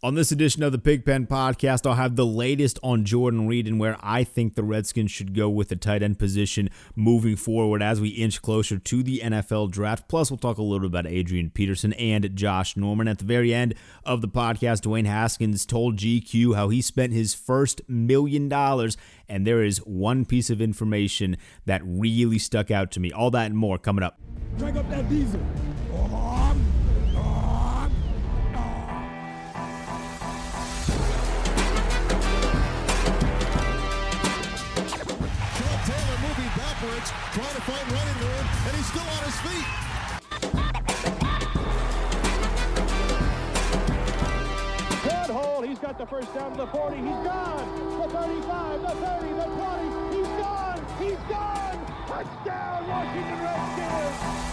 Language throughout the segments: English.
On this edition of the Pigpen Podcast, I'll have the latest on Jordan Reed and where I think the Redskins should go with the tight end position moving forward as we inch closer to the NFL draft. Plus, we'll talk a little bit about Adrian Peterson and Josh Norman. At the very end of the podcast, Dwayne Haskins told GQ how he spent his first million dollars, and there is one piece of information that really stuck out to me. All that and more coming up. Drag up that diesel. trying still on his feet. Good hole. He's got the first down to the 40. He's gone. The 35, the 30, the 20. He's gone. He's gone. Touchdown, Washington Redskins.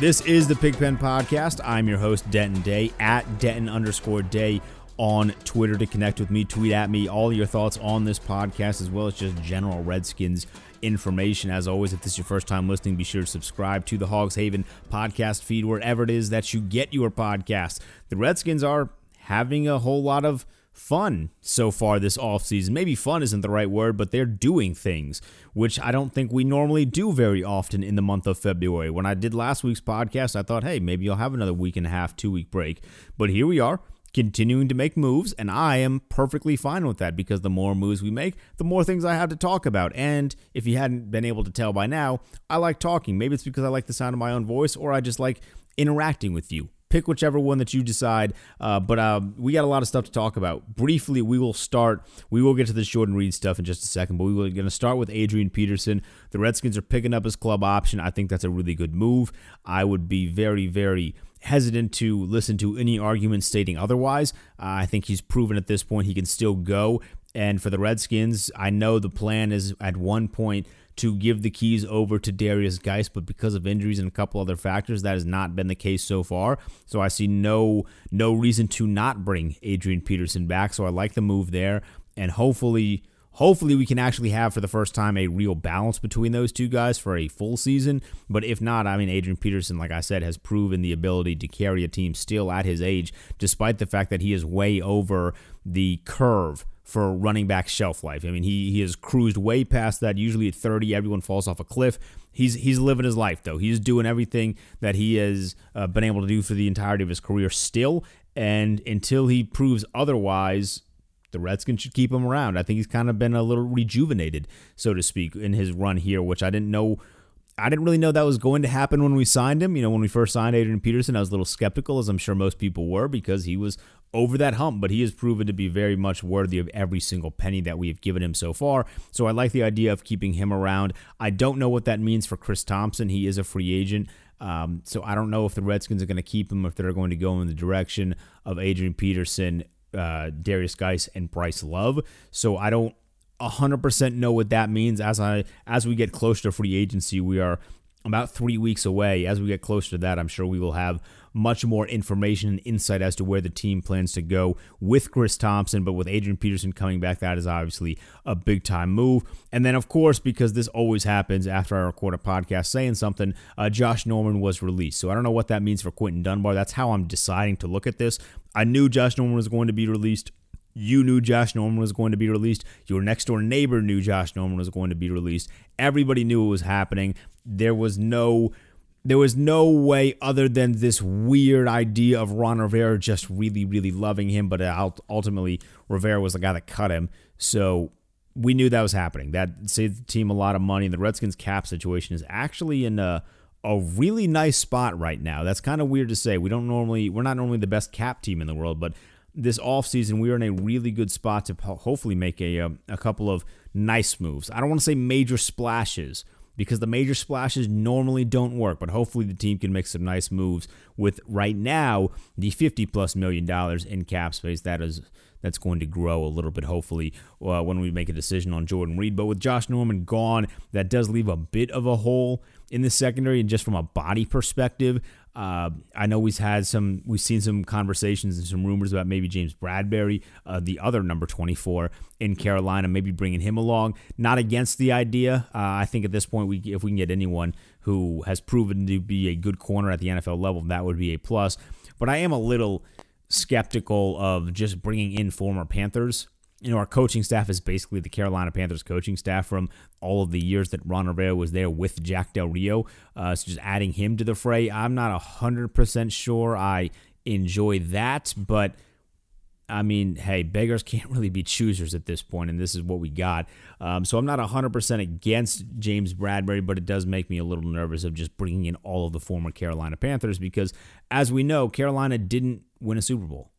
This is the Pigpen Podcast. I'm your host, Denton Day, at Denton underscore Day on Twitter to connect with me. Tweet at me all your thoughts on this podcast as well as just general Redskins information. As always, if this is your first time listening, be sure to subscribe to the Hogs Haven podcast feed wherever it is that you get your podcast. The Redskins are having a whole lot of fun so far this offseason. Maybe fun isn't the right word, but they're doing things, which I don't think we normally do very often in the month of February. When I did last week's podcast, I thought, hey, maybe I'll have another week and a half, two week break. But here we are continuing to make moves, and I am perfectly fine with that because the more moves we make, the more things I have to talk about. And if you hadn't been able to tell by now, I like talking. Maybe it's because I like the sound of my own voice, or I just like interacting with you. Pick whichever one that you decide. Uh, but uh, we got a lot of stuff to talk about. Briefly, we will start. We will get to the Jordan Reed stuff in just a second, but we are going to start with Adrian Peterson. The Redskins are picking up his club option. I think that's a really good move. I would be very, very hesitant to listen to any argument stating otherwise. Uh, I think he's proven at this point he can still go. And for the Redskins, I know the plan is at one point to give the keys over to Derrius Guice, but because of injuries and a couple other factors, that has not been the case so far. So I see no no reason to not bring Adrian Peterson back. So I like the move there, and hopefully Hopefully, we can actually have for the first time a real balance between those two guys for a full season. But if not, I mean, Adrian Peterson, like I said, has proven the ability to carry a team still at his age, despite the fact that he is way over the curve for running back shelf life. I mean, he he has cruised way past that. Usually at 30, everyone falls off a cliff. He's he's living his life though. He's doing everything that he has uh, been able to do for the entirety of his career still. And until he proves otherwise, the Redskins should keep him around. I think he's kind of been a little rejuvenated, so to speak, in his run here, which I didn't know. I didn't really know that was going to happen when we signed him. You know, when we first signed Adrian Peterson, I was a little skeptical, as I'm sure most people were, because he was over that hump, but he has proven to be very much worthy of every single penny that we have given him so far. So I like the idea of keeping him around. I don't know what that means for Chris Thompson. He is a free agent. Um, so I don't know if the Redskins are going to keep him, if they're going to go in the direction of Adrian Peterson uh, Derrius Guice and Bryce Love. So I don't 100% know what that means as I as we get closer to free agency. We are about three weeks away. As we get closer to that, I'm sure we will have much more information and insight as to where the team plans to go with Chris Thompson. But with Adrian Peterson coming back, that is obviously a big time move. And then, of course, because this always happens after I record a podcast saying something, uh, Josh Norman was released. So I don't know what that means for Quinton Dunbar. That's how I'm deciding to look at this. I knew Josh Norman was going to be released. You knew Josh Norman was going to be released. Your next door neighbor knew Josh Norman was going to be released. Everybody knew it was happening. There was no there was no way other than this weird idea of Ron Rivera just really, really loving him, but ultimately Rivera was the guy that cut him. So we knew that was happening. That saved the team a lot of money. The Redskins cap situation is actually in a a really nice spot right now. That's kind of weird to say. We don't normally we're not normally the best cap team in the world, but this offseason we are in a really good spot to hopefully make a a, um, a couple of nice moves. I don't want to say major splashes because the major splashes normally don't work, but hopefully the team can make some nice moves with right now the 50 plus million dollars in cap space that is that's going to grow a little bit, hopefully, uh, when we make a decision on Jordan Reed. But with Josh Norman gone, that does leave a bit of a hole in the secondary. And just from a body perspective, Uh, I know we've had some, we've seen some conversations and some rumors about maybe James Bradberry, uh, the other number 24 in Carolina, maybe bringing him along. Not against the idea. Uh, I think at this point, we if we can get anyone who has proven to be a good corner at the NFL level, that would be a plus. But I am a little skeptical of just bringing in former Panthers you know, our coaching staff is basically the Carolina Panthers coaching staff from all of the years that Ron Rivera was there with Jack Del Rio. Uh, so just adding him to the fray, I'm not 100% sure I enjoy that, but I mean, hey, beggars can't really be choosers at this point, and this is what we got. Um, so I'm not 100% against James Bradberry, but it does make me a little nervous of just bringing in all of the former Carolina Panthers because, as we know, Carolina didn't win a Super Bowl.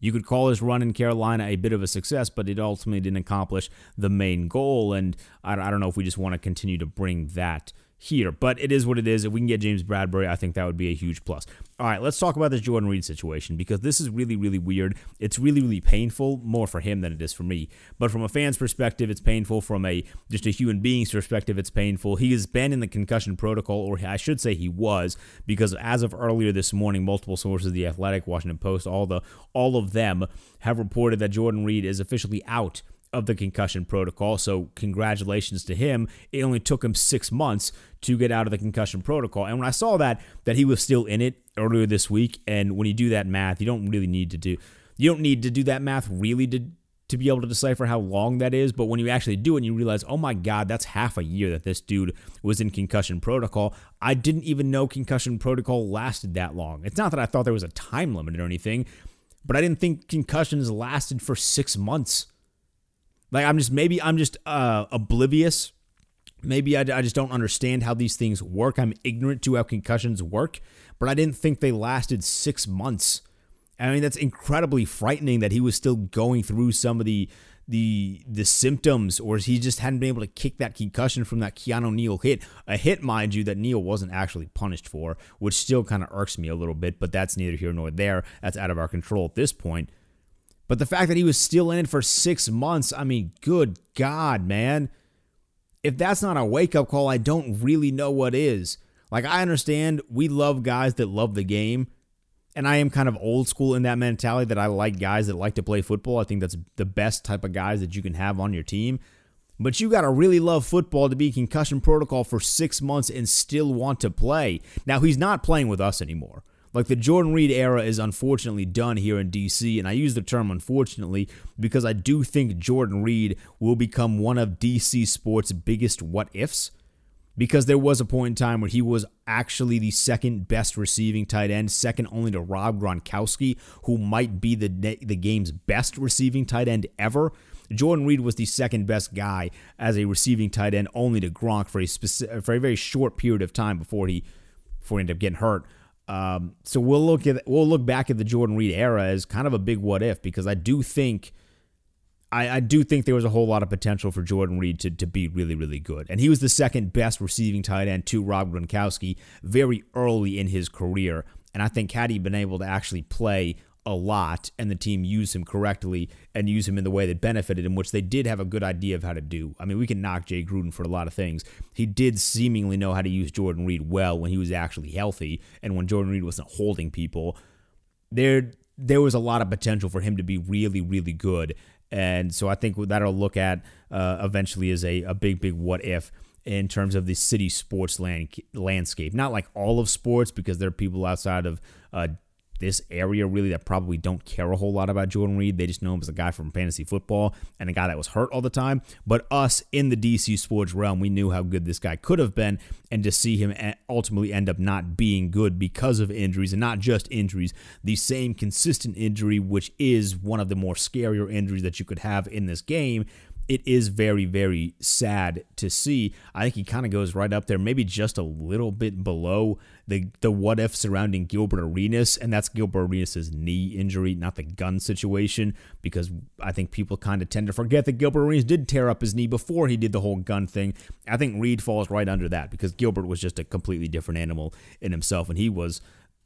You could call his run in Carolina a bit of a success, but it ultimately didn't accomplish the main goal. And I, don't know if we just want to continue to bring that here. But it is what it is. If we can get James Bradberry, I think that would be a huge plus. All right, let's talk about this Jordan Reed situation because this is really, really weird. It's really, really painful, more for him than it is for me. But from a fan's perspective, it's painful. From a just a human being's perspective, it's painful. He has been in the concussion protocol, or I should say he was, because as of earlier this morning, multiple sources, The Athletic, Washington Post, all the all of them have reported that Jordan Reed is officially out of the concussion protocol. So, congratulations to him. It only took him six months to get out of the concussion protocol. And when I saw that, that he was still in it earlier this week, and when you do that math, you don't really need to do, you don't need to do that math really to to be able to decipher how long that is. But when you actually do it and you realize, oh my God, that's half a year that this dude was in concussion protocol. I didn't even know concussion protocol lasted that long. It's not that I thought there was a time limit or anything, but I didn't think concussions lasted for six months. Like I'm just maybe I'm just uh, oblivious. Maybe I, I just don't understand how these things work. I'm ignorant to how concussions work, but I didn't think they lasted six months. I mean, that's incredibly frightening that he was still going through some of the the the symptoms, or he just hadn't been able to kick that concussion from that Keanu Neal hit. A hit, mind you, that Neal wasn't actually punished for, which still kind of irks me a little bit, but that's neither here nor there. That's out of our control at this point. But the fact that he was still in it for six months, I mean, good God, man. If that's not a wake up call, I don't really know what is. Like, I understand we love guys that love the game. And I am kind of old school in that mentality that I like guys that like to play football. I think that's the best type of guys that you can have on your team. But you got to really love football to be concussion protocol for six months and still want to play. Now, he's not playing with us anymore. Like the Jordan Reed era is unfortunately done here in DC, and I use the term unfortunately because I do think Jordan Reed will become one of DC sports' biggest what ifs. Because there was a point in time where he was actually the second best receiving tight end, second only to Rob Gronkowski, who might be the the game's best receiving tight end ever. Jordan Reed was the second best guy as a receiving tight end, only to Gronk for a specific, for a very short period of time before he before he ended up getting hurt. Um, so we'll look at we'll look back at the Jordan Reed era as kind of a big what if because I do think I, I do think there was a whole lot of potential for Jordan Reed to, to be really, really good. And he was the second best receiving tight end to Rob Gronkowski very early in his career. And I think had he been able to actually play a lot and the team use him correctly and use him in the way that benefited him, which they did have a good idea of how to do. I mean, we can knock Jay Gruden for a lot of things. He did seemingly know how to use Jordan Reed well when he was actually healthy and when Jordan Reed wasn't holding people. There there was a lot of potential for him to be really, really good. And so I think that'll look at uh, eventually as a, a big, big what if in terms of the city sports land, landscape. Not like all of sports because there are people outside of uh, this area really that probably don't care a whole lot about Jordan Reed. They just know him as a guy from fantasy football and a guy that was hurt all the time. But us in the DC sports realm, we knew how good this guy could have been. And to see him ultimately end up not being good because of injuries and not just injuries, the same consistent injury, which is one of the more scarier injuries that you could have in this game it is very, very sad to see. I think he kind of goes right up there, maybe just a little bit below the the what if surrounding Gilbert Arenas, and that's Gilbert Arenas' knee injury, not the gun situation, because I think people kind of tend to forget that Gilbert Arenas did tear up his knee before he did the whole gun thing. I think Reed falls right under that because Gilbert was just a completely different animal in himself, and he was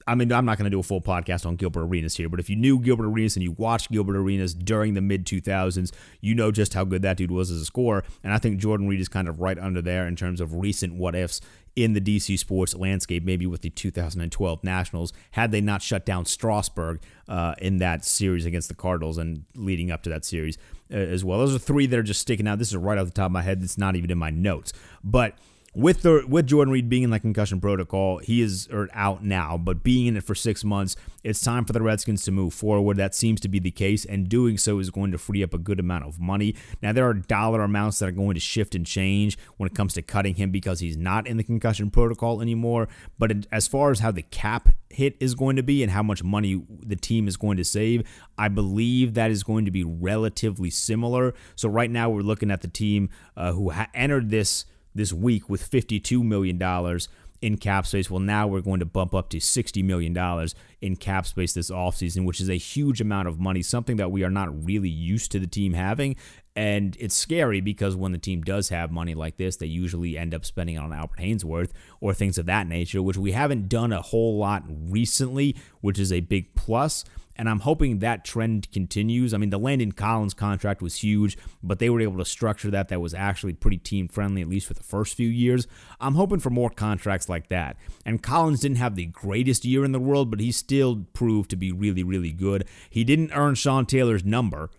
I mean, I'm not going to do a full podcast on Gilbert Arenas here, but if you knew Gilbert Arenas and you watched Gilbert Arenas during the mid 2000s, you know just how good that dude was as a scorer. And I think Jordan Reed is kind of right under there in terms of recent what ifs in the DC sports landscape, maybe with the 2012 Nationals, had they not shut down Strasburg uh, in that series against the Cardinals and leading up to that series uh, as well. Those are three that are just sticking out. This is right off the top of my head. It's not even in my notes. But with the with Jordan Reed being in the concussion protocol, he is or out now, but being in it for six months, it's time for the Redskins to move forward. That seems to be the case, and doing so is going to free up a good amount of money. Now there are dollar amounts that are going to shift and change when it comes to cutting him because he's not in the concussion protocol anymore. But as far as how the cap hit is going to be and how much money the team is going to save, I believe that is going to be relatively similar. So right now we're looking at the team uh, who ha- entered this this week with $52 million in cap space. Well, now we're going to bump up to $60 million in cap space this offseason, which is a huge amount of money, something that we are not really used to the team having. And it's scary because when the team does have money like this, they usually end up spending it on Albert Haynesworth or things of that nature, which we haven't done a whole lot recently, which is a big plus and I'm hoping that trend continues. I mean, the Landon Collins contract was huge, but they were able to structure that that was actually pretty team friendly, at least for the first few years. I'm hoping for more contracts like that. And Collins didn't have the greatest year in the world, but he still proved to be really, really good. He didn't earn Sean Taylor's number.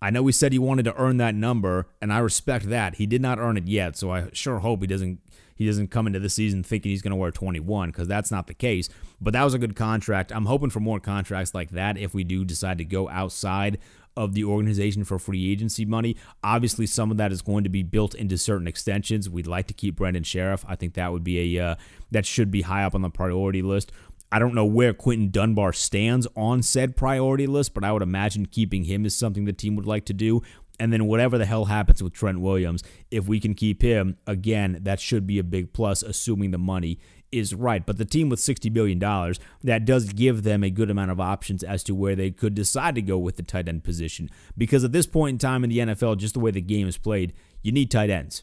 I know he said he wanted to earn that number, and I respect that. He did not earn it yet, so I sure hope he doesn't he doesn't come into the season thinking he's going to wear 21 because that's not the case. But that was a good contract. I'm hoping for more contracts like that if we do decide to go outside of the organization for free agency money. Obviously, some of that is going to be built into certain extensions. We'd like to keep Brandon Scherff. I think that would be a uh, that should be high up on the priority list. I don't know where Quinton Dunbar stands on said priority list, but I would imagine keeping him is something the team would like to do. And then whatever the hell happens with Trent Williams, if we can keep him, again, that should be a big plus, assuming the money is right. But the team with $60 billion, that does give them a good amount of options as to where they could decide to go with the tight end position. Because at this point in time in the NFL, just the way the game is played, you need tight ends.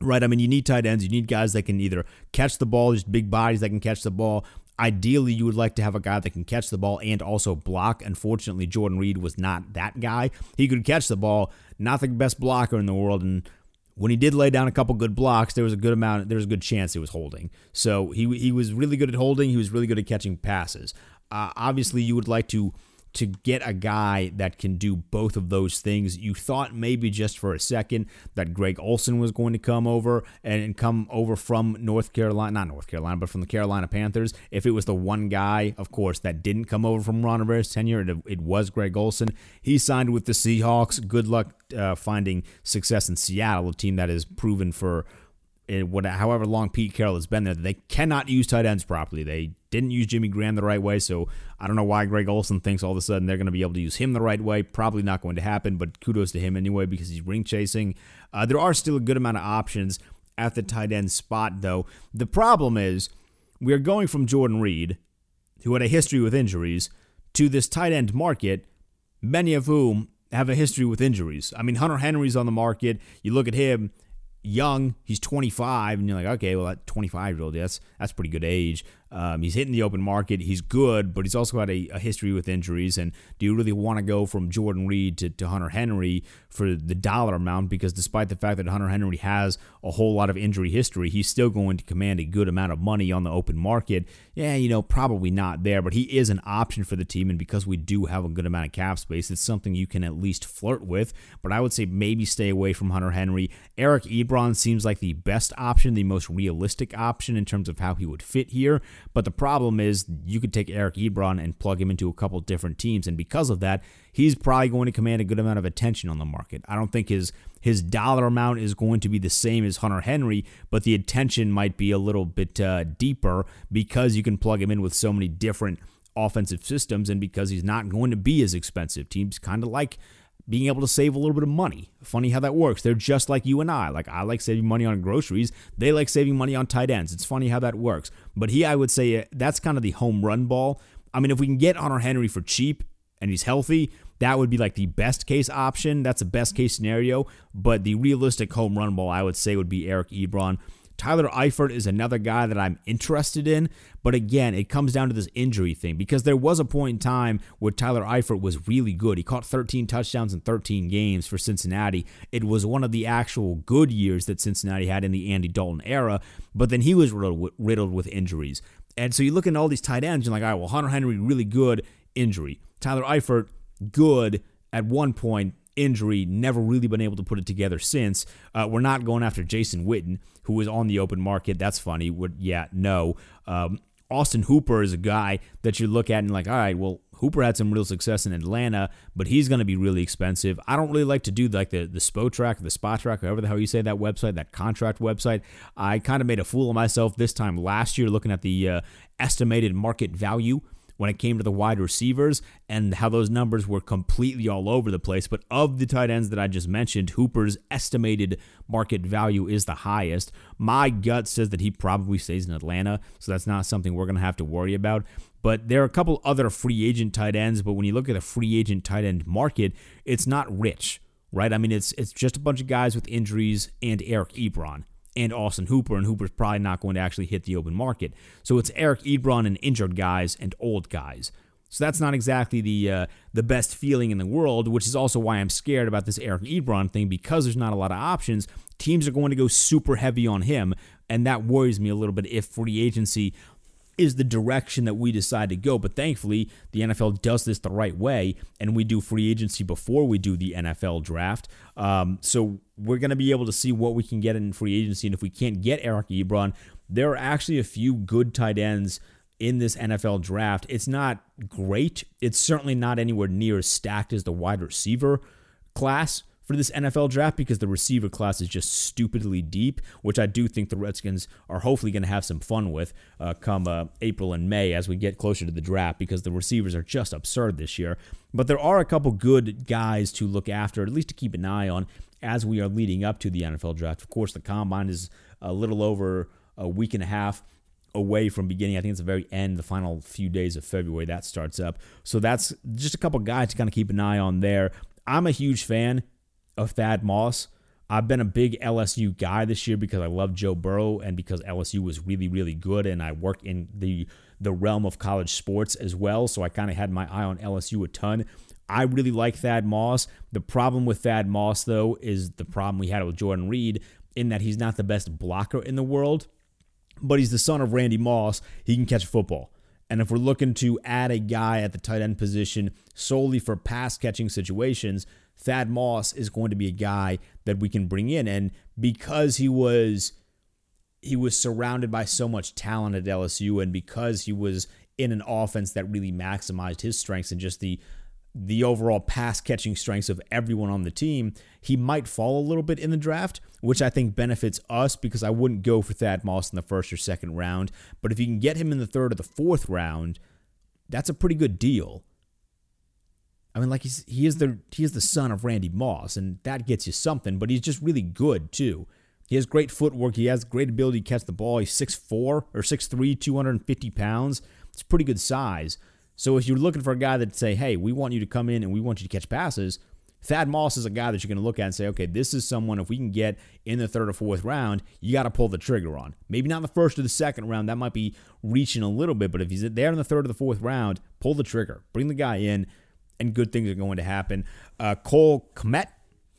Right, I mean, you need tight ends. You need guys that can either catch the ball, just big bodies that can catch the ball, Ideally, you would like to have a guy that can catch the ball and also block. Unfortunately, Jordan Reed was not that guy. He could catch the ball, not the best blocker in the world, and when he did lay down a couple good blocks, there was a good amount, there was a good chance he was holding. So he he was really good at holding. He was really good at catching passes. Uh, obviously, you would like to to get a guy that can do both of those things. You thought maybe just for a second that Greg Olsen was going to come over and come over from North Carolina, not North Carolina, but from the Carolina Panthers. If it was the one guy, of course, that didn't come over from Ron Rivera's tenure, it, it was Greg Olsen. He signed with the Seahawks. Good luck uh, finding success in Seattle, a team that is proven for what, however long Pete Carroll has been there, they cannot use tight ends properly. They didn't use Jimmy Graham the right way, so I don't know why Greg Olsen thinks all of a sudden they're going to be able to use him the right way. Probably not going to happen, but kudos to him anyway because he's ring chasing. Uh, there are still a good amount of options at the tight end spot, though. The problem is we are going from Jordan Reed, who had a history with injuries, to this tight end market, many of whom have a history with injuries. I mean, Hunter Henry's on the market. You look at him, young. He's 25, and you're like, okay, well, that 25 year old, that's that's pretty good age. Um, he's hitting the open market. He's good, but he's also got a, a history with injuries. And do you really want to go from Jordan Reed to, to Hunter Henry for the dollar amount? Because despite the fact that Hunter Henry has a whole lot of injury history, he's still going to command a good amount of money on the open market. Yeah, you know, probably not there, but he is an option for the team. And because we do have a good amount of cap space, it's something you can at least flirt with. But I would say maybe stay away from Hunter Henry. Eric Ebron seems like the best option, the most realistic option in terms of how he would fit here. But the problem is you could take Eric Ebron and plug him into a couple different teams, and because of that, he's probably going to command a good amount of attention on the market. I don't think his his dollar amount is going to be the same as Hunter Henry, but the attention might be a little bit uh, deeper because you can plug him in with so many different offensive systems and because he's not going to be as expensive. Teams kind of like being able to save a little bit of money. Funny how that works. They're just like you and I. Like I like saving money on groceries. They like saving money on tight ends. It's funny how that works. But he, I would say, uh, that's kind of the home run ball. I mean, if we can get Hunter Henry for cheap and he's healthy, that would be like the best case option. That's a best case scenario. But the realistic home run ball, I would say, would be Eric Ebron. Tyler Eifert is another guy that I'm interested in, but again, it comes down to this injury thing because there was a point in time where Tyler Eifert was really good. He caught 13 touchdowns in 13 games for Cincinnati. It was one of the actual good years that Cincinnati had in the Andy Dalton era, but then he was riddled with injuries. And so you look at all these tight ends, you're like, all right, well, Hunter Henry, really good injury. Tyler Eifert, good at one point, injury, never really been able to put it together since. Uh, we're not going after Jason Witten, who was on the open market. That's funny. Would yeah, no. Um, Austin Hooper is a guy that you look at and like, all right, well, Hooper had some real success in Atlanta, but he's going to be really expensive. I don't really like to do like the the Spotrac, the spot track, however the hell you say that website, that contract website. I kind of made a fool of myself this time last year looking at the uh, estimated market value when it came to the wide receivers and how those numbers were completely all over the place. But of the tight ends that I just mentioned, Hooper's estimated market value is the highest. My gut says that he probably stays in Atlanta, so that's not something we're going to have to worry about. But there are a couple other free agent tight ends, but when you look at the free agent tight end market, it's not rich, right? I mean, it's it's just a bunch of guys with injuries and Eric Ebron and Austin Hooper, and Hooper's probably not going to actually hit the open market. So it's Eric Ebron and injured guys and old guys. So that's not exactly the uh, the best feeling in the world, which is also why I'm scared about this Eric Ebron thing because there's not a lot of options. Teams are going to go super heavy on him, and that worries me a little bit if free agency is the direction that we decide to go. But thankfully, the NFL does this the right way, and we do free agency before we do the NFL draft. Um, so we're going to be able to see what we can get in free agency. And if we can't get Eric Ebron, there are actually a few good tight ends in this NFL draft. It's not great. It's certainly not anywhere near as stacked as the wide receiver class for this NFL draft because the receiver class is just stupidly deep, which I do think the Redskins are hopefully going to have some fun with uh, come uh, April and May as we get closer to the draft because the receivers are just absurd this year. But there are a couple good guys to look after, at least to keep an eye on as we are leading up to the NFL draft. Of course, the combine is a little over a week and a half away from beginning. I think it's the very end, the final few days of February that starts up. So that's just a couple guys to kind of keep an eye on there. I'm a huge fan of Thad Moss. I've been a big LSU guy this year because I love Joe Burrow and because LSU was really, really good, and I work in the the realm of college sports as well. So I kind of had my eye on LSU a ton. I really like Thad Moss. The problem with Thad Moss, though, is the problem we had with Jordan Reed in that he's not the best blocker in the world, but he's the son of Randy Moss. He can catch football. And if we're looking to add a guy at the tight end position solely for pass catching situations, Thad Moss is going to be a guy that we can bring in. And because he was he was surrounded by so much talent at LSU and because he was in an offense that really maximized his strengths and just the the overall pass catching strengths of everyone on the team, he might fall a little bit in the draft, which I think benefits us because I wouldn't go for Thad Moss in the first or second round. But if you can get him in the third or the fourth round, that's a pretty good deal. I mean, like he's he is the he is the son of Randy Moss, and that gets you something. But he's just really good too. He has great footwork. He has great ability to catch the ball. He's 6'4 or 6'3, 250 pounds. It's pretty good size. So if you're looking for a guy that say, hey, we want you to come in and we want you to catch passes, Thad Moss is a guy that you're going to look at and say, okay, this is someone, if we can get in the third or fourth round, you got to pull the trigger on. Maybe not the first or the second round. That might be reaching a little bit, but if he's there in the third or the fourth round, pull the trigger. Bring the guy in and good things are going to happen. Uh, Cole Kmet.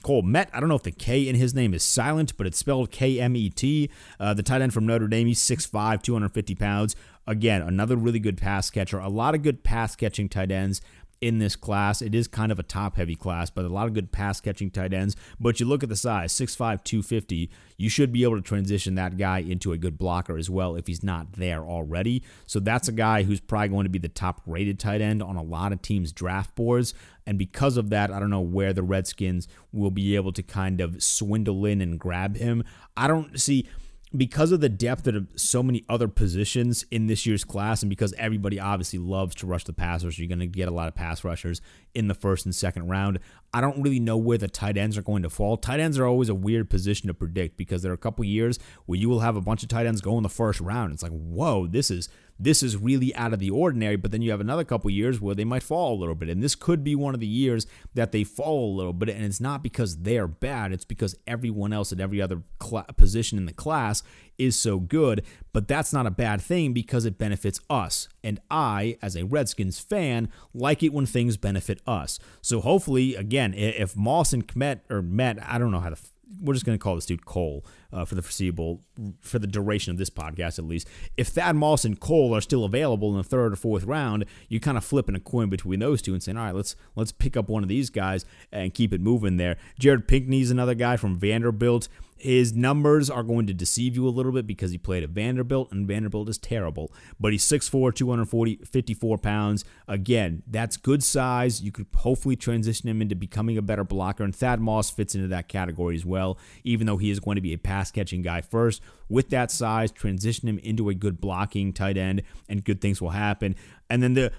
Cole Met. I don't know if the K in his name is silent, but it's spelled K M E T. Uh, the tight end from Notre Dame. He's 6'5, 250 pounds. Again, another really good pass catcher. A lot of good pass catching tight ends in this class. It is kind of a top heavy class, but a lot of good pass catching tight ends. But you look at the size 6'5, 250. You should be able to transition that guy into a good blocker as well if he's not there already. So that's a guy who's probably going to be the top rated tight end on a lot of teams' draft boards. And because of that, I don't know where the Redskins will be able to kind of swindle in and grab him. I don't see because of the depth of so many other positions in this year's class, and because everybody obviously loves to rush the passers, you're going to get a lot of pass rushers in the first and second round. I don't really know where the tight ends are going to fall. Tight ends are always a weird position to predict because there are a couple years where you will have a bunch of tight ends go in the first round. It's like, whoa, this is this is really out of the ordinary. But then you have another couple years where they might fall a little bit. And this could be one of the years that they fall a little bit. And it's not because they're bad, it's because everyone else at every other cl- position in the class is so good. But that's not a bad thing because it benefits us. And I, as a Redskins fan, like it when things benefit us. So hopefully, again, if Moss and Kmet, or Met, I don't know how to we're just going to call this dude Cole uh, for the foreseeable, for the duration of this podcast at least. If Thad Moss and Cole are still available in the third or fourth round, you kind of flipping a coin between those two and saying, all right, let's let's pick up one of these guys and keep it moving there. Jared Pinkney's another guy from Vanderbilt. His numbers are going to deceive you a little bit because he played at Vanderbilt, and Vanderbilt is terrible. But he's 6'4, 240, 54 pounds. Again, that's good size. You could hopefully transition him into becoming a better blocker, and Thad Moss fits into that category as well, even though he is going to be a pass catching guy first. With that size, transition him into a good blocking tight end, and good things will happen. And then the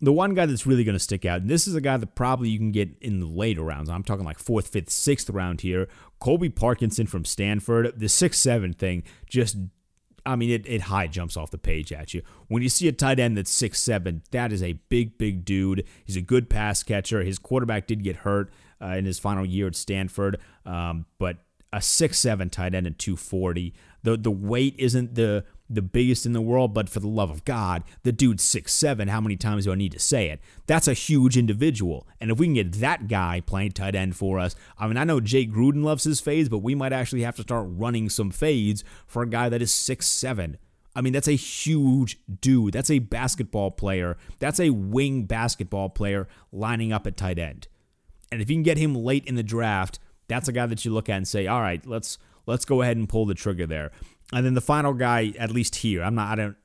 the one guy that's really going to stick out, and this is a guy that probably you can get in the later rounds. I'm talking like fourth, fifth, sixth round here. Colby Parkinson from Stanford. The six seven thing just I mean, it, it high jumps off the page at you. When you see a tight end that's six seven, that is a big, big dude. He's a good pass catcher. His quarterback did get hurt uh, in his final year at Stanford, um, but a six seven tight end at 240. The the weight isn't the the biggest in the world, but for the love of God, the dude's six seven. How many times do I need to say it? That's a huge individual. And if we can get that guy playing tight end for us, I mean, I know Jay Gruden loves his fades, but we might actually have to start running some fades for a guy that is six seven. I mean, that's a huge dude. That's a basketball player. That's a wing basketball player lining up at tight end. And if you can get him late in the draft, that's a guy that you look at and say, all right, let's let's go ahead and pull the trigger there. And then the final guy, at least here, I'm not, I don't,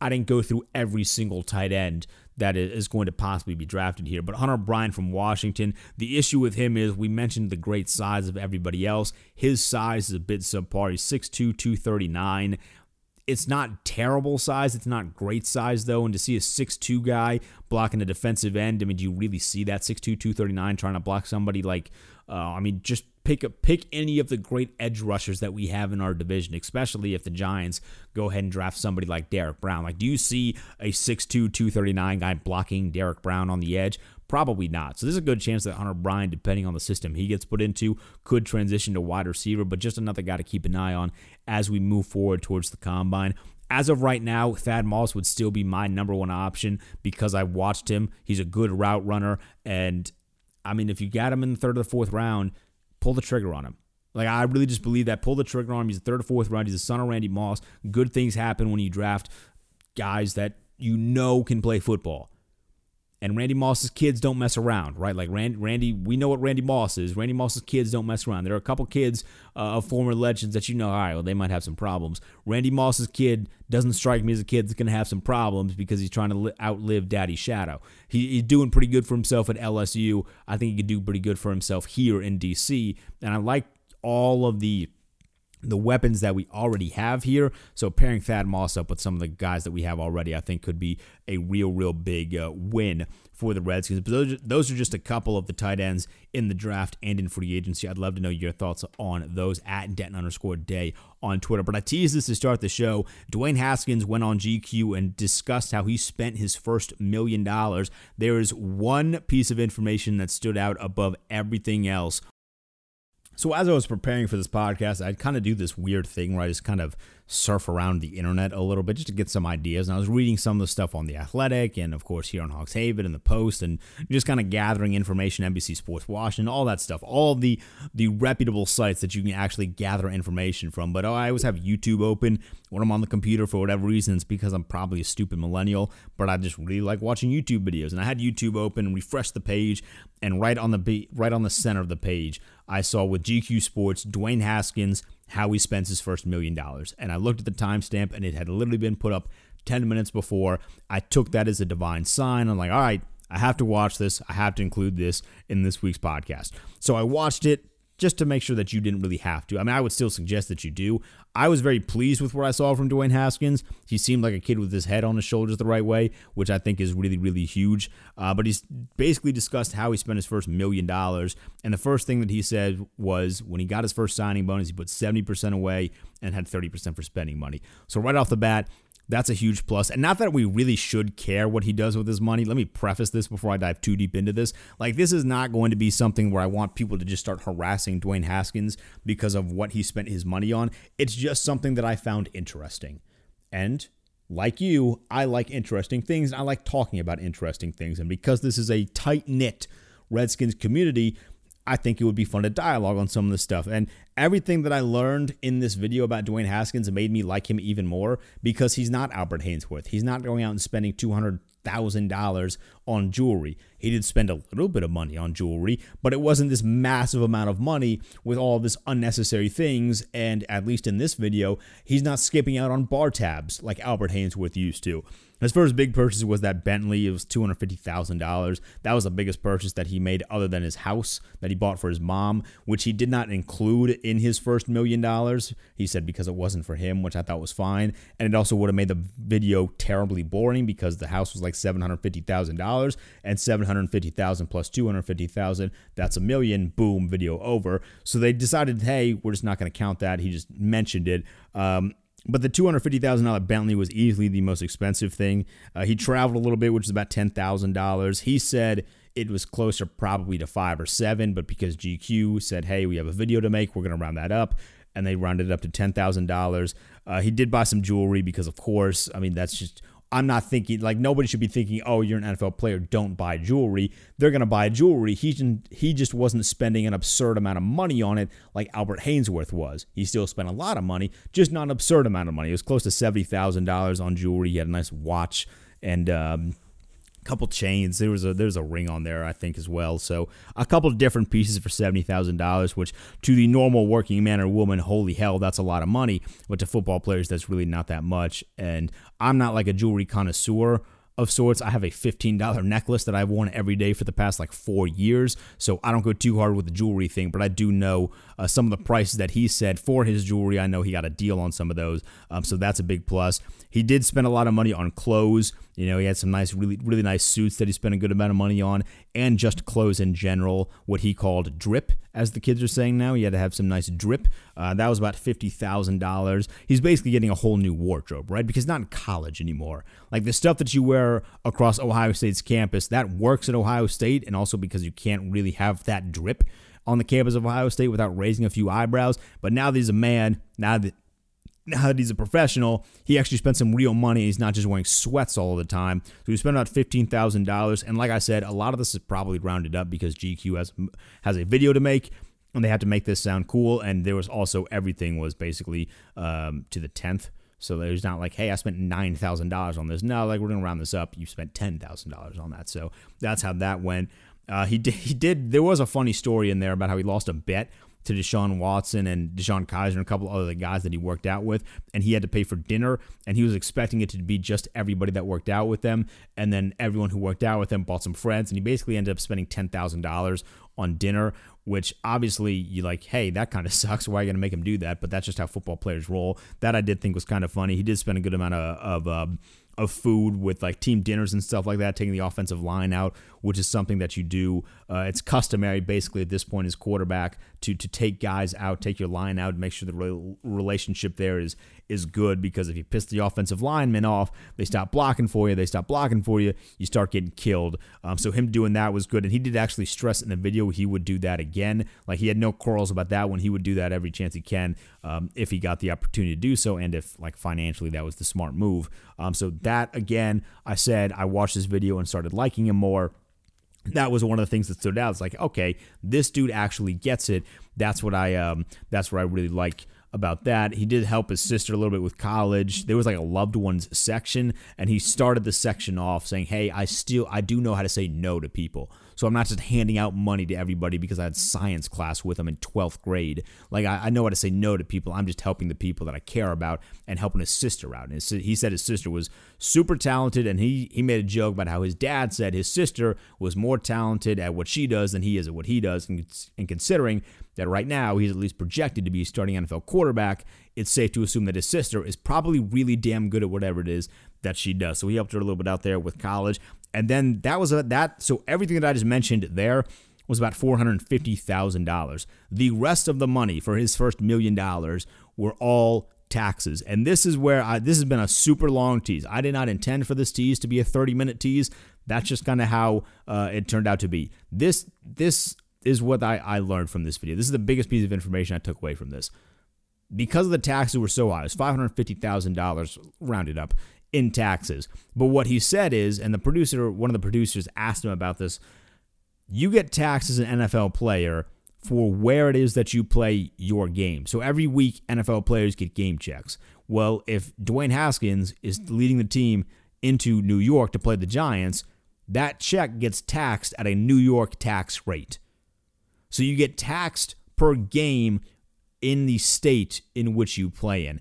I didn't go through every single tight end that is going to possibly be drafted here. But Hunter Bryant from Washington, the issue with him is we mentioned the great size of everybody else. His size is a bit subpar. He's 6'2, 239. It's not terrible size. It's not great size, though. And to see a 6'2 guy blocking a defensive end, I mean, do you really see that 6'2, 239 trying to block somebody like, uh, I mean, just pick a, pick any of the great edge rushers that we have in our division, especially if the Giants go ahead and draft somebody like Derrick Brown. Like, do you see a 6'2", 239 guy blocking Derrick Brown on the edge? Probably not. So there's a good chance that Hunter Bryant, depending on the system he gets put into, could transition to wide receiver, but just another guy to keep an eye on as we move forward towards the combine. As of right now, Thad Moss would still be my number one option because I watched him. He's a good route runner. And I mean, if you got him in the third or the fourth round, pull the trigger on him. Like I really just believe that. Pull the trigger on him. He's a third or fourth round. He's the son of Randy Moss. Good things happen when you draft guys that you know can play football. And Randy Moss's kids don't mess around, right? Like Randy, Randy, we know what Randy Moss is. Randy Moss's kids don't mess around. There are a couple kids uh, of former legends that you know, all right, well, they might have some problems. Randy Moss's kid doesn't strike me as a kid that's going to have some problems because he's trying to li- outlive Daddy's shadow. He, he's doing pretty good for himself at LSU. I think he could do pretty good for himself here in DC. And I like all of the the weapons that we already have here. So pairing Thad Moss up with some of the guys that we have already, I think could be a real, real big uh, win for the Redskins. But those, those are just a couple of the tight ends in the draft and in free agency. I'd love to know your thoughts on those at Denton underscore day on Twitter. But I teased this to start the show. Dwayne Haskins went on GQ and discussed how he spent his first million dollars. There is one piece of information that stood out above everything else so as I was preparing for this podcast, I'd kind of do this weird thing where I just kind of surf around the internet a little bit just to get some ideas. And I was reading some of the stuff on The Athletic and, of course, here on Hogs Haven and The Post and just kind of gathering information, NBC Sports Washington, all that stuff, all the, the reputable sites that you can actually gather information from. But oh, I always have YouTube open when I'm on the computer for whatever reason. It's because I'm probably a stupid millennial, but I just really like watching YouTube videos. And I had YouTube open and refreshed the page, and right on the right on the center of the page, I saw with GQ Sports, Dwayne Haskins – how he spends his first million dollars. And I looked at the timestamp and it had literally been put up 10 minutes before. I took that as a divine sign. I'm like, all right, I have to watch this. I have to include this in this week's podcast. So I watched it just to make sure that you didn't really have to. I mean, I would still suggest that you do. I was very pleased with what I saw from Dwayne Haskins. He seemed like a kid with his head on his shoulders the right way, which I think is really, really huge. Uh, but he's basically discussed how he spent his first million dollars. And the first thing that he said was when he got his first signing bonus, he put 70% away and had 30% for spending money. So right off the bat, That's a huge plus. And not that we really should care what he does with his money. Let me preface this before I dive too deep into this. Like, this is not going to be something where I want people to just start harassing Dwayne Haskins because of what he spent his money on. It's just something that I found interesting. And like you, I like interesting things. I like talking about interesting things. And because this is a tight knit Redskins community, I think it would be fun to dialogue on some of this stuff. And everything that I learned in this video about Dwayne Haskins made me like him even more because he's not Albert Haynesworth. He's not going out and spending $200,000 on jewelry. He did spend a little bit of money on jewelry, but it wasn't this massive amount of money with all this unnecessary things. And at least in this video, he's not skipping out on bar tabs like Albert Haynesworth used to. His first big purchase was that Bentley. It was two hundred fifty thousand dollars. That was the biggest purchase that he made, other than his house that he bought for his mom, which he did not include in his first million dollars. He said because it wasn't for him, which I thought was fine, and it also would have made the video terribly boring because the house was like seven hundred fifty thousand dollars, and seven hundred fifty thousand plus two hundred fifty thousand, that's a million. Boom, video over. So they decided, hey, we're just not going to count that. He just mentioned it. Um, but the $250,000 Bentley was easily the most expensive thing. Uh, he traveled a little bit, which is about $10,000. He said it was closer probably to five or seven, but because GQ said, hey, we have a video to make, we're going to round that up. And they rounded it up to $10,000. Uh, he did buy some jewelry because, of course, I mean, that's just I'm not thinking like nobody should be thinking, oh, you're an NFL player, don't buy jewelry. They're gonna buy jewelry. He he just wasn't spending an absurd amount of money on it like Albert Haynesworth was. He still spent a lot of money, just not an absurd amount of money. It was close to seventy thousand dollars on jewelry. He had a nice watch and um, couple chains. There was a there's a ring on there, I think, as well. So a couple different pieces for seventy thousand dollars, which to the normal working man or woman, holy hell, that's a lot of money. But to football players, that's really not that much. And I'm not like a jewelry connoisseur of sorts. I have a $15 necklace that I've worn every day for the past like four years. So I don't go too hard with the jewelry thing, but I do know uh, some of the prices that he said for his jewelry. I know he got a deal on some of those. Um, so that's a big plus. He did spend a lot of money on clothes. You know, he had some nice, really, really nice suits that he spent a good amount of money on, and just clothes in general, what he called drip, as the kids are saying now. He had to have some nice drip. Uh, that was about $50,000. He's basically getting a whole new wardrobe, right? Because not in college anymore. Like the stuff that you wear across Ohio State's campus, that works at Ohio State, and also because you can't really have that drip on the campus of Ohio State without raising a few eyebrows. But now that he's a man, now that now that he's a professional, he actually spent some real money. He's not just wearing sweats all the time. So he spent about fifteen thousand dollars. And like I said, a lot of this is probably rounded up because GQ has has a video to make, and they had to make this sound cool. And there was also everything was basically um, to the tenth. So there's not like, hey, I spent nine thousand dollars on this. No, like we're gonna round this up. You spent ten thousand dollars on that. So that's how that went. Uh, he did. He did. There was a funny story in there about how he lost a bet to Deshaun Watson and DeShone Kizer and a couple other guys that he worked out with, and he had to pay for dinner, and he was expecting it to be just everybody that worked out with them, and then everyone who worked out with him bought some friends, and he basically ended up spending ten thousand dollars on dinner, which obviously you like, hey, that kind of sucks. Why are you going to make him do that? But that's just how football players roll. That I did think was kind of funny. He did spend a good amount of, of um, of food with like team dinners and stuff like that, taking the offensive line out, which is something that you do. Uh, it's customary, basically, at this point as quarterback to to take guys out, take your line out, make sure the re- relationship there is is good because if you piss the offensive linemen off, they stop blocking for you. They stop blocking for you. You start getting killed. Um, so him doing that was good, and he did actually stress in the video he would do that again. Like he had no quarrels about that one. He would do that every chance he can um, if he got the opportunity to do so, and if like financially that was the smart move. Um, so that again, I said I watched this video and started liking him more that was one of the things that stood out. It's like, okay, this dude actually gets it. That's what I um that's what I really like about that. He did help his sister a little bit with college. There was like a loved ones section, and he started the section off saying, "Hey, I still I do know how to say no to people." So I'm not just handing out money to everybody because I had science class with them in 12th grade. Like I, I know how to say no to people. I'm just helping the people that I care about and helping his sister out. And his, he said his sister was super talented, and he he made a joke about how his dad said his sister was more talented at what she does than he is at what he does. And, and considering that right now he's at least projected to be starting NFL quarterback, it's safe to assume that his sister is probably really damn good at whatever it is that she does. So he helped her a little bit out there with college. And then that was a, that. So everything that I just mentioned there was about $450,000. The rest of the money for his first million dollars were all taxes. And this is where I, this has been a super long tease. I did not intend for this tease to be a 30 minute tease. That's just kind of how uh, it turned out to be. This this is what I, I learned from this video. This is the biggest piece of information I took away from this. Because of the taxes were so high, it's $550,000 rounded up in taxes. But what he said is, and the producer, one of the producers asked him about this, you get taxed as an NFL player for where it is that you play your game. So every week, NFL players get game checks. Well, if Dwayne Haskins is leading the team into New York to play the Giants, that check gets taxed at a New York tax rate. So you get taxed per game in the state in which you play in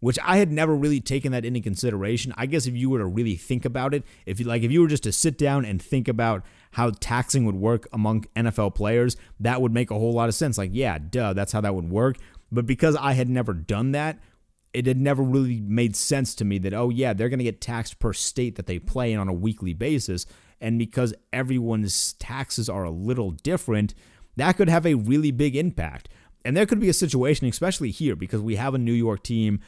which I had never really taken that into consideration. I guess if you were to really think about it, if you like if you were just to sit down and think about how taxing would work among NFL players, that would make a whole lot of sense. Like, yeah, duh, that's how that would work. But because I had never done that, it had never really made sense to me that oh yeah, they're going to get taxed per state that they play in on a weekly basis, and because everyone's taxes are a little different, that could have a really big impact. And there could be a situation, especially here, because we have a New York team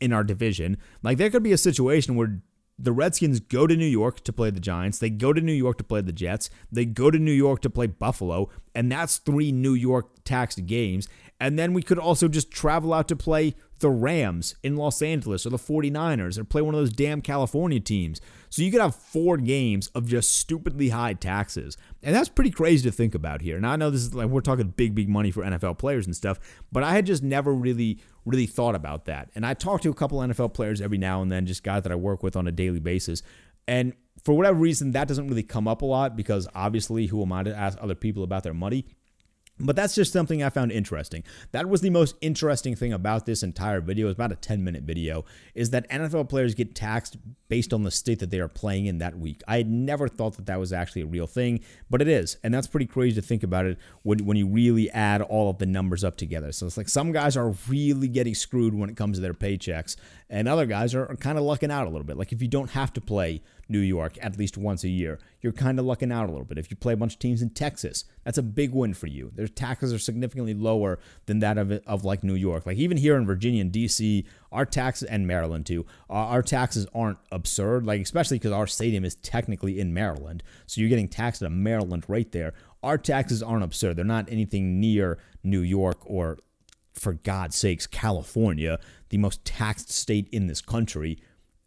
in our division. Like there could be a situation where the Redskins go to New York to play the Giants, they go to New York to play the Jets, they go to New York to play Buffalo, and that's three New York taxed games. And then we could also just travel out to play the Rams in Los Angeles or the 49ers or play one of those damn California teams. So you could have four games of just stupidly high taxes. And that's pretty crazy to think about here. Now I know this is like we're talking big, big money for NFL players and stuff, but I had just never really, really thought about that. And I talk to a couple NFL players every now and then, just guys that I work with on a daily basis. And for whatever reason, that doesn't really come up a lot because obviously, who am I to ask other people about their money? But that's just something I found interesting. That was the most interesting thing about this entire video. It's about a 10 minute video. Is that NFL players get taxed based on the state that they are playing in that week. I had never thought that that was actually a real thing, but it is. And that's pretty crazy to think about it when, when you really add all of the numbers up together. So it's like some guys are really getting screwed when it comes to their paychecks, and other guys are, are kind of lucking out a little bit. Like if you don't have to play New York at least once a year, you're kind of lucking out a little bit. If you play a bunch of teams in Texas, that's a big win for you. Their taxes are significantly lower than that of, of like New York. Like even here in Virginia and DC, our taxes and Maryland too, our taxes aren't absurd. Like especially because our stadium is technically in Maryland, so you're getting taxed at a Maryland rate there. Our taxes aren't absurd. They're not anything near New York or for God's sakes, California, the most taxed state in this country.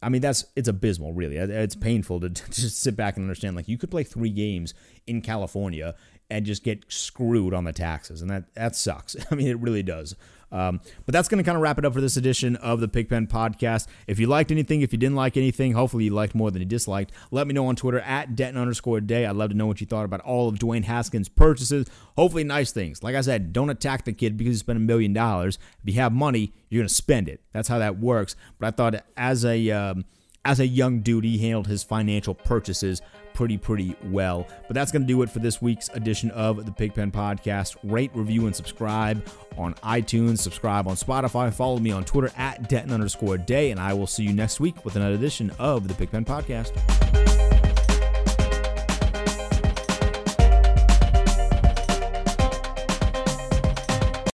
I mean, that's it's abysmal, really. It's painful to, to just sit back and understand. Like, you could play three games in California and just get screwed on the taxes, and that that sucks. I mean, it really does. Um, but that's going to kind of wrap it up for this edition of the Pigpen Podcast. If you liked anything, if you didn't like anything, hopefully you liked more than you disliked. Let me know on Twitter at Denton underscore day. I'd love to know what you thought about all of Dwayne Haskins' purchases. Hopefully, nice things. Like I said, don't attack the kid because he spent a million dollars. If you have money, you're going to spend it. That's how that works. But I thought as a um, as a young dude, he handled his financial purchases pretty, pretty well. But that's going to do it for this week's edition of the Pigpen Podcast. Rate, review, and subscribe on iTunes. Subscribe on Spotify. Follow me on Twitter at Denton underscore day. And I will see you next week with another edition of the Pigpen Podcast.